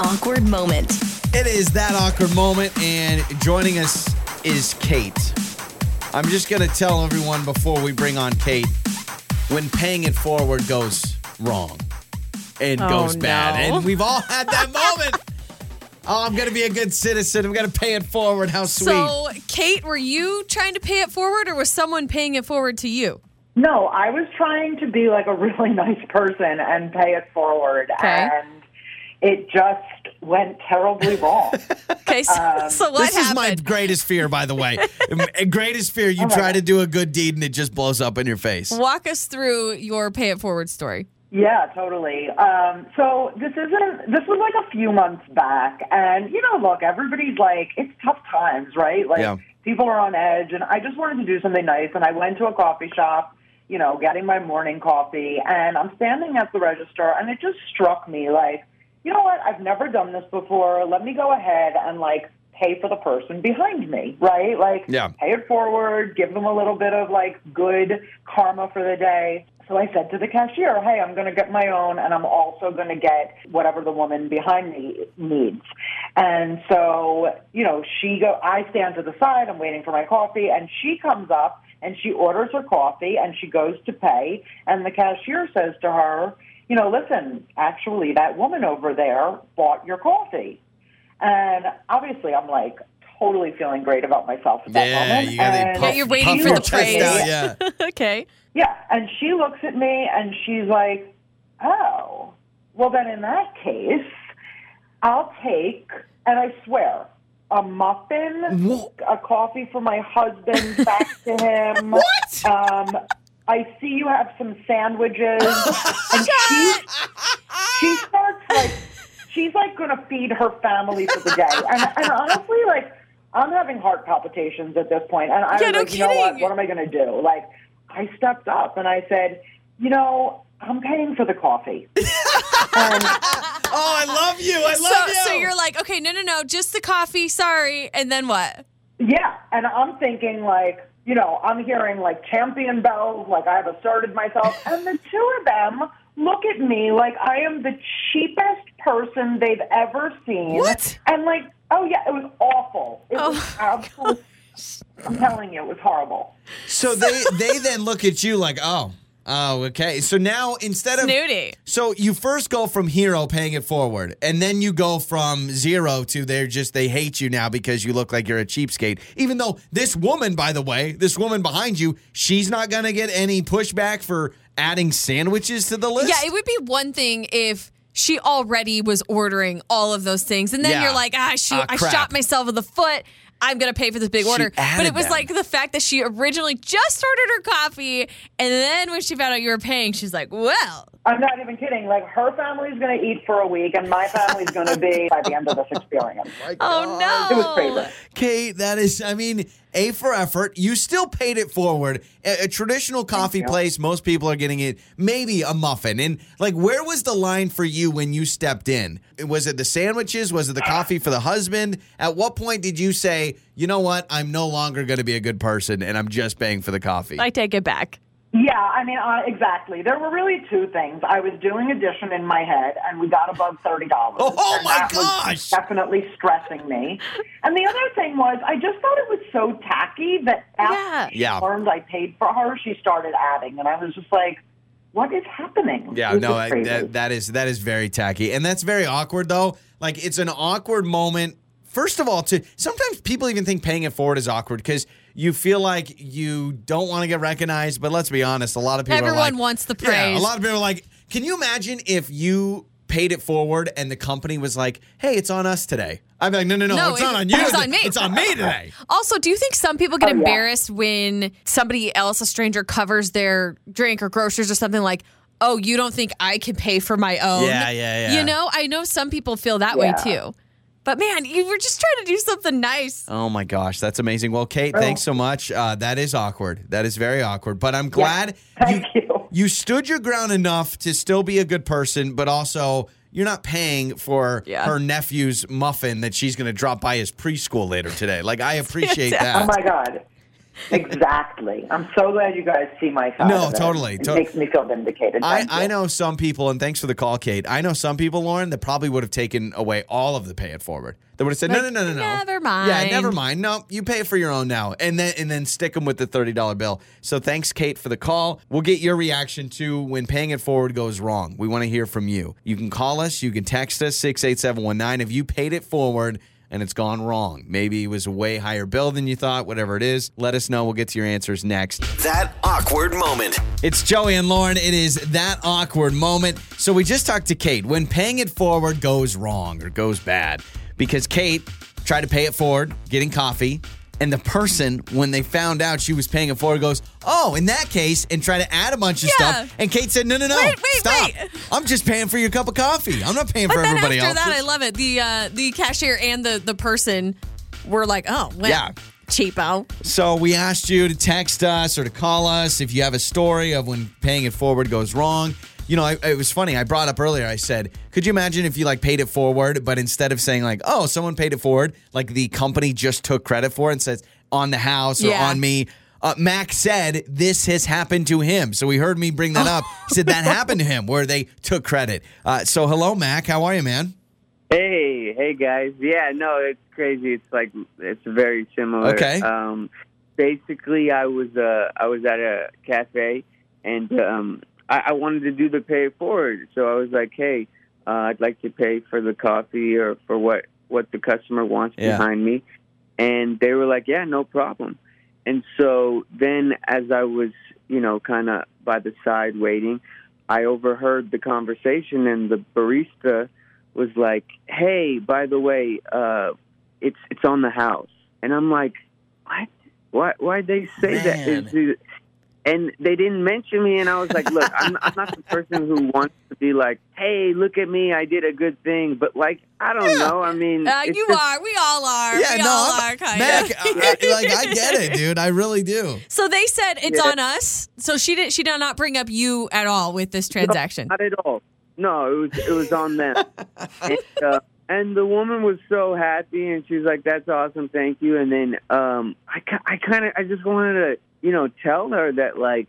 awkward moment. It is that awkward moment, and joining us is Kate. I'm just going to tell everyone before we bring on Kate when paying it forward goes wrong and Oh, goes bad. no. And we've all had that moment. Oh, I'm going to be a good citizen. I'm going to pay it forward. How sweet. So, Kate, were you trying to pay it forward or was someone paying it forward to you? No, I was trying to be like a really nice person and pay it forward, Okay. and it just went terribly wrong. Okay, so, Um, so what this is my greatest fear, by the way. Greatest fear. You my try God. to do a good deed and it just blows up in your face. Walk us through your pay it forward story. yeah, totally. Um, so this isn't. This was like a few months back, and you know, look, everybody's like, it's tough times, right? Like Yeah. people are on edge, and I just wanted to do something nice, and I went to a coffee shop. You know, getting my morning coffee, and I'm standing at the register, and it just struck me like, you know what? I've never done this before. Let me go ahead and like pay for the person behind me, right? Like, Yeah. pay it forward, give them a little bit of like good karma for the day. So I said to the cashier, hey, I'm going to get my own and I'm also going to get whatever the woman behind me needs. And so, you know, she go, I stand to the side, I'm waiting for my coffee and she comes up and she orders her coffee and she goes to pay and the cashier says to her, you know, listen, actually that woman over there bought your coffee. And obviously I'm like totally feeling great about myself at that Yeah, moment. you got to And Yeah, you're waiting for the praise. out, yeah. okay. yeah, and she looks at me and she's like, "Oh, well then in that case, I'll take." And I swear, a muffin, Wha- a coffee for my husband, back to him. What? Um, I see you have some sandwiches, and she she starts like she's like going to feed her family for the day, and, and honestly, like. I'm having heart palpitations at this point, and I Yeah, was no like, you know what? What am I going to do? Like, I stepped up and I said, you know, I'm paying for the coffee. and Oh, I love you. I love So, you. so you're like, okay, no, no, no, just the coffee. Sorry. And then what? yeah, and I'm thinking like, you know, I'm hearing like champion bells, like I've asserted myself, and the two of them look at me like I am the cheapest person they've ever seen. What? And like, oh yeah, it was awful. It was Oh, absolutely. I'm telling you, it was horrible. So they they then look at you like, oh, oh, okay. So now instead of Snooty. so you first go from hero paying it forward, and then you go from zero to they're just they hate you now because you look like you're a cheapskate. Even though this woman, by the way, this woman behind you, she's not gonna get any pushback for adding sandwiches to the list. Yeah, it would be one thing if she already was ordering all of those things, and then Yeah. you're like, ah, shoot, Ah, I shot myself in the foot. I'm gonna pay for this big She order. But it was them. like the fact that she originally just ordered her coffee, and then when she found out you were paying, she's like, well, I'm not even kidding. Like her family's going to eat for a week, and my family's going to be by the end of this experience. oh no. It was crazy. Kate, that is, I mean, A for effort. You still paid it forward. A, a traditional coffee place, most people are getting it, maybe a muffin. And like, where was the line for you when you stepped in? Was it the sandwiches? Was it the coffee for the husband? At what point did you say, you know what, I'm no longer going to be a good person and I'm just paying for the coffee? I take it back. Yeah, I mean, uh, exactly. There were really two things. I was doing addition in my head, and we got above thirty dollars. Oh, and my that was gosh. Definitely stressing me. And the other thing was, I just thought it was so tacky that after Yeah. she Yeah. learned I paid for her, she started adding, and I was just like, "What is happening?" Yeah, This no, is I, crazy. that, that is that is very tacky, and that's very awkward though. Like it's an awkward moment. First of all, to sometimes people even think paying it forward is awkward because you feel like you don't want to get recognized. But let's be honest, a lot of people are Everyone like- wants the praise. Yeah, a lot of people are like, can you imagine if you paid it forward and the company was like, "Hey, it's on us today." I'm like, "No, no, no, No, it's it- not on you. it's on me." It's on me today." Also, do you think some people get Oh, yeah. embarrassed when somebody else, a stranger, covers their drink or groceries or something like, oh, you don't think I can pay for my own? Yeah, yeah, yeah. You know, I know some people feel that way too. But man, you were just trying to do something nice. Oh my gosh, that's amazing. Well, Kate, thanks so much. Uh, that is awkward. That is very awkward. But I'm glad Thank you. you stood your ground enough to still be a good person, but also you're not paying for Yeah. her nephew's muffin that she's going to drop by his preschool later today. Like I appreciate that. Oh my god. Exactly. I'm so glad you guys see my side. No, of it. totally. It To- makes me feel vindicated. I, I know some people, and thanks for the call, Kate. I know some people, Lauren, that probably would have taken away all of the pay it forward. They would have said, no, no, no, no, no. never mind. Yeah, never mind. No, you pay for your own now, and then and then stick them with the thirty dollar bill. So thanks, Kate, for the call. We'll get your reaction to when paying it forward goes wrong. We want to hear from you. You can call us. You can text us six eight seven one nine if you paid it forward. And it's gone wrong. Maybe it was a way higher bill than you thought, whatever it is. Let us know. We'll get to your answers next. That awkward moment. It's Joey and Lauren. It is that awkward moment. So we just talked to Kate. When paying it forward goes wrong or goes bad, because Kate tried to pay it forward, getting coffee, and the person, when they found out she was paying it forward, goes, "Oh, in that case," and try to add a bunch of Yeah. stuff. And Kate said, "No, no, no, Wait, wait, stop! wait. I'm just paying for your cup of coffee. I'm not paying But for then everybody after else." that, I love it. The uh, the cashier and the the person were like, "Oh, well, Yeah. cheapo." So we asked you to text us or to call us if you have a story of when paying it forward goes wrong. You know, I, it was funny. I brought up earlier. I said, could you imagine if you like paid it forward, but instead of saying like, oh, someone paid it forward, like the company just took credit for it and says on the house or Yeah. on me. Uh, Mac said this has happened to him, so he heard me bring that up. He said that happened to him where they took credit. Uh, so hello, Mac. How are you, man? Hey, hey guys. Yeah, no, it's crazy. It's like it's very similar. Okay. Um, basically, I was uh, I was at a cafe, and um, I, I wanted to do the pay it forward. So I was like, hey, uh, I'd like to pay for the coffee or for what what the customer wants Yeah. behind me, and they were like, yeah, no problem. And so then, as I was, you know, kind of by the side waiting, I overheard the conversation, and the barista was like, "Hey, by the way, uh, it's it's on the house," and I'm like, "What? Why? Why'd they say that?" Man. Is it- And they didn't mention me, and I was like, "Look, I'm, I'm not the person who wants to be like, hey, look at me, I did a good thing,' but like, I don't know. I mean, Uh, you just- are. We all are. Yeah, we no, all I'm- are kind Mac. of. I, I- like I get it, dude. I really do. so they said it's Yeah. on us. So she did. She did not bring up you at all with this transaction. Not at all. No, it was it was on them. and, uh, and the woman was so happy, and she's like, "That's awesome, thank you." And then um, I I kind of I just wanted to you know tell her that like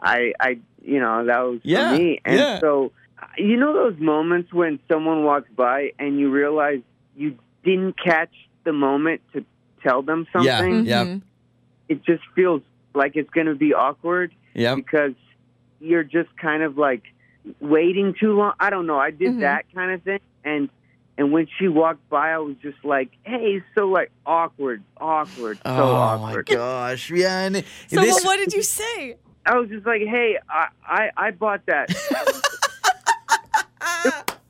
I I you know that was Yeah, for me. And yeah. so you know those moments when someone walks by and you realize you didn't catch the moment to tell them something. Yeah. Mhm. It just feels like it's going to be awkward Yep. because you're just kind of like waiting too long. I don't know. I did Mhm. that kind of thing, and and when she walked by, I was just like, "Hey, so like awkward, awkward, so oh awkward." my gosh, yeah. And So this, well, what did you say? I was just like, "Hey, I I, I bought that."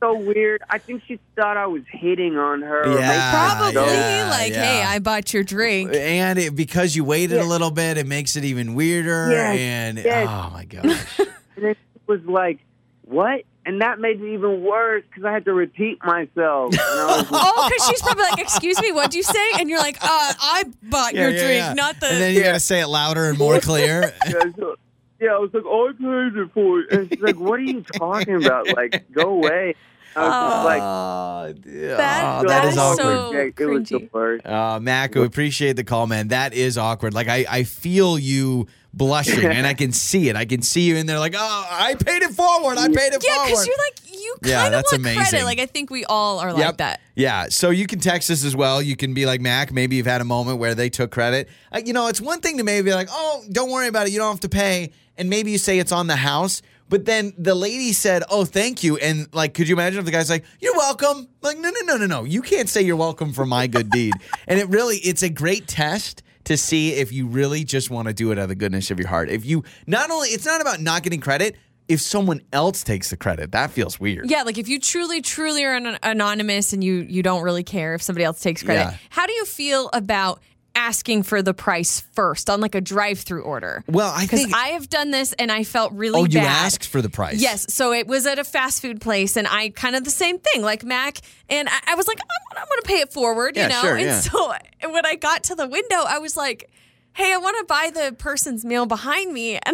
so weird. I think she thought I was hitting on her. Yeah. Probably yeah, like, yeah. hey, I bought your drink. and it, because you waited a little bit, it makes it even weirder. Yes, and yes. oh my gosh, And it was like, "What?" And that made it even worse because I had to repeat myself. And I was like, Oh, because she's probably like, "Excuse me, what'd you say?" And you're like, "Uh, I bought Yeah, your yeah, drink, yeah. not the." And then you got to say it louder and more clear. yeah, so- yeah, I was like, oh, I paid it for it. And she's like, what are you talking about? Like, go away. I was just like, oh. That- Oh, that is is awkward. so- yeah, it was the cringy. worst. Uh, Mac, we appreciate the call, man. That is awkward. Like I, I feel you blushing, and I can see it. I can see you in there, like, oh, I paid it forward. I paid it yeah, forward. Yeah, because you're like, you Yeah, kind of that's want amazing. credit. Like, I think we all are like that. Yeah. So you can text us as well. You can be like Mac. Maybe you've had a moment where they took credit. Uh, you know, it's one thing to maybe be like, oh, don't worry about it. You don't have to pay. And maybe you say it's on the house. But then the lady said, oh, thank you. And like, could you imagine if the guy's like, you're welcome? Like, no, no, no, no, no. You can't say you're welcome for my good deed. And it really, it's a great test to see if you really just want to do it out of the goodness of your heart. If you not only, it's not about not getting credit. If someone else takes the credit, that feels weird. Yeah, like if you truly, truly are an- anonymous and you you don't really care if somebody else takes credit. Yeah. How do you feel about asking for the price first on like a drive-through order? Well, I think I have done this and I felt really oh, you bad. asked for the price. Yes. So it was at a fast food place, and I kind of the same thing, like Mac. And I, I was like, I'm, I'm going to pay it forward, you know? sure, and yeah. so when I got to the window, I was like, hey, I want to buy the person's meal behind me.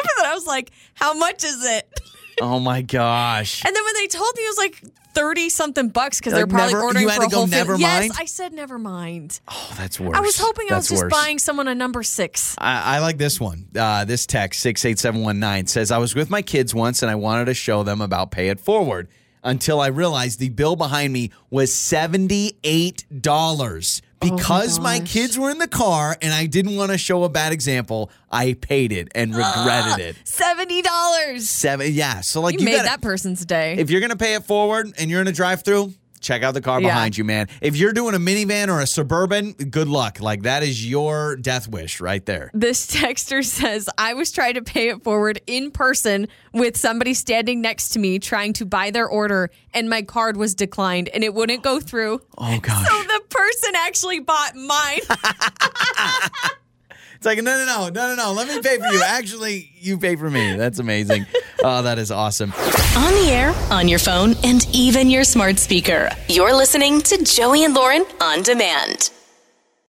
And then I was like, how much is it? Oh my gosh. And then when they told me it was like 30 something bucks because Like, they're probably never- ordering you had for to a go whole never family. mind? Yes, I said never mind. Oh, that's worse. I was hoping I was That's just worse. buying someone a number six. I, I like this one. Uh, this text, 68719, says, I was with my kids once and I wanted to show them about Pay It Forward until I realized the bill behind me was $78. Oh because my, gosh. kids were in the car and I didn't want to show a bad example, I paid it and regretted it. $70. Seven, yeah. So like You, you, made gotta- that person's day. if you're gonna pay it forward and you're in a drive-through, check out the car Yeah. behind you, man. If you're doing a minivan or a suburban, good luck. Like that is your death wish right there. This texter says, I was trying to pay it forward in person with somebody standing next to me trying to buy their order, and my card was declined and it wouldn't go through. Oh gosh. So the person actually bought mine. It's like, no, no, no, no, no, no. Let me pay for you. Actually, you pay for me. That's amazing. Oh, that is awesome. On the air, on your phone, and even your smart speaker. You're listening to Joey and Lauren on demand.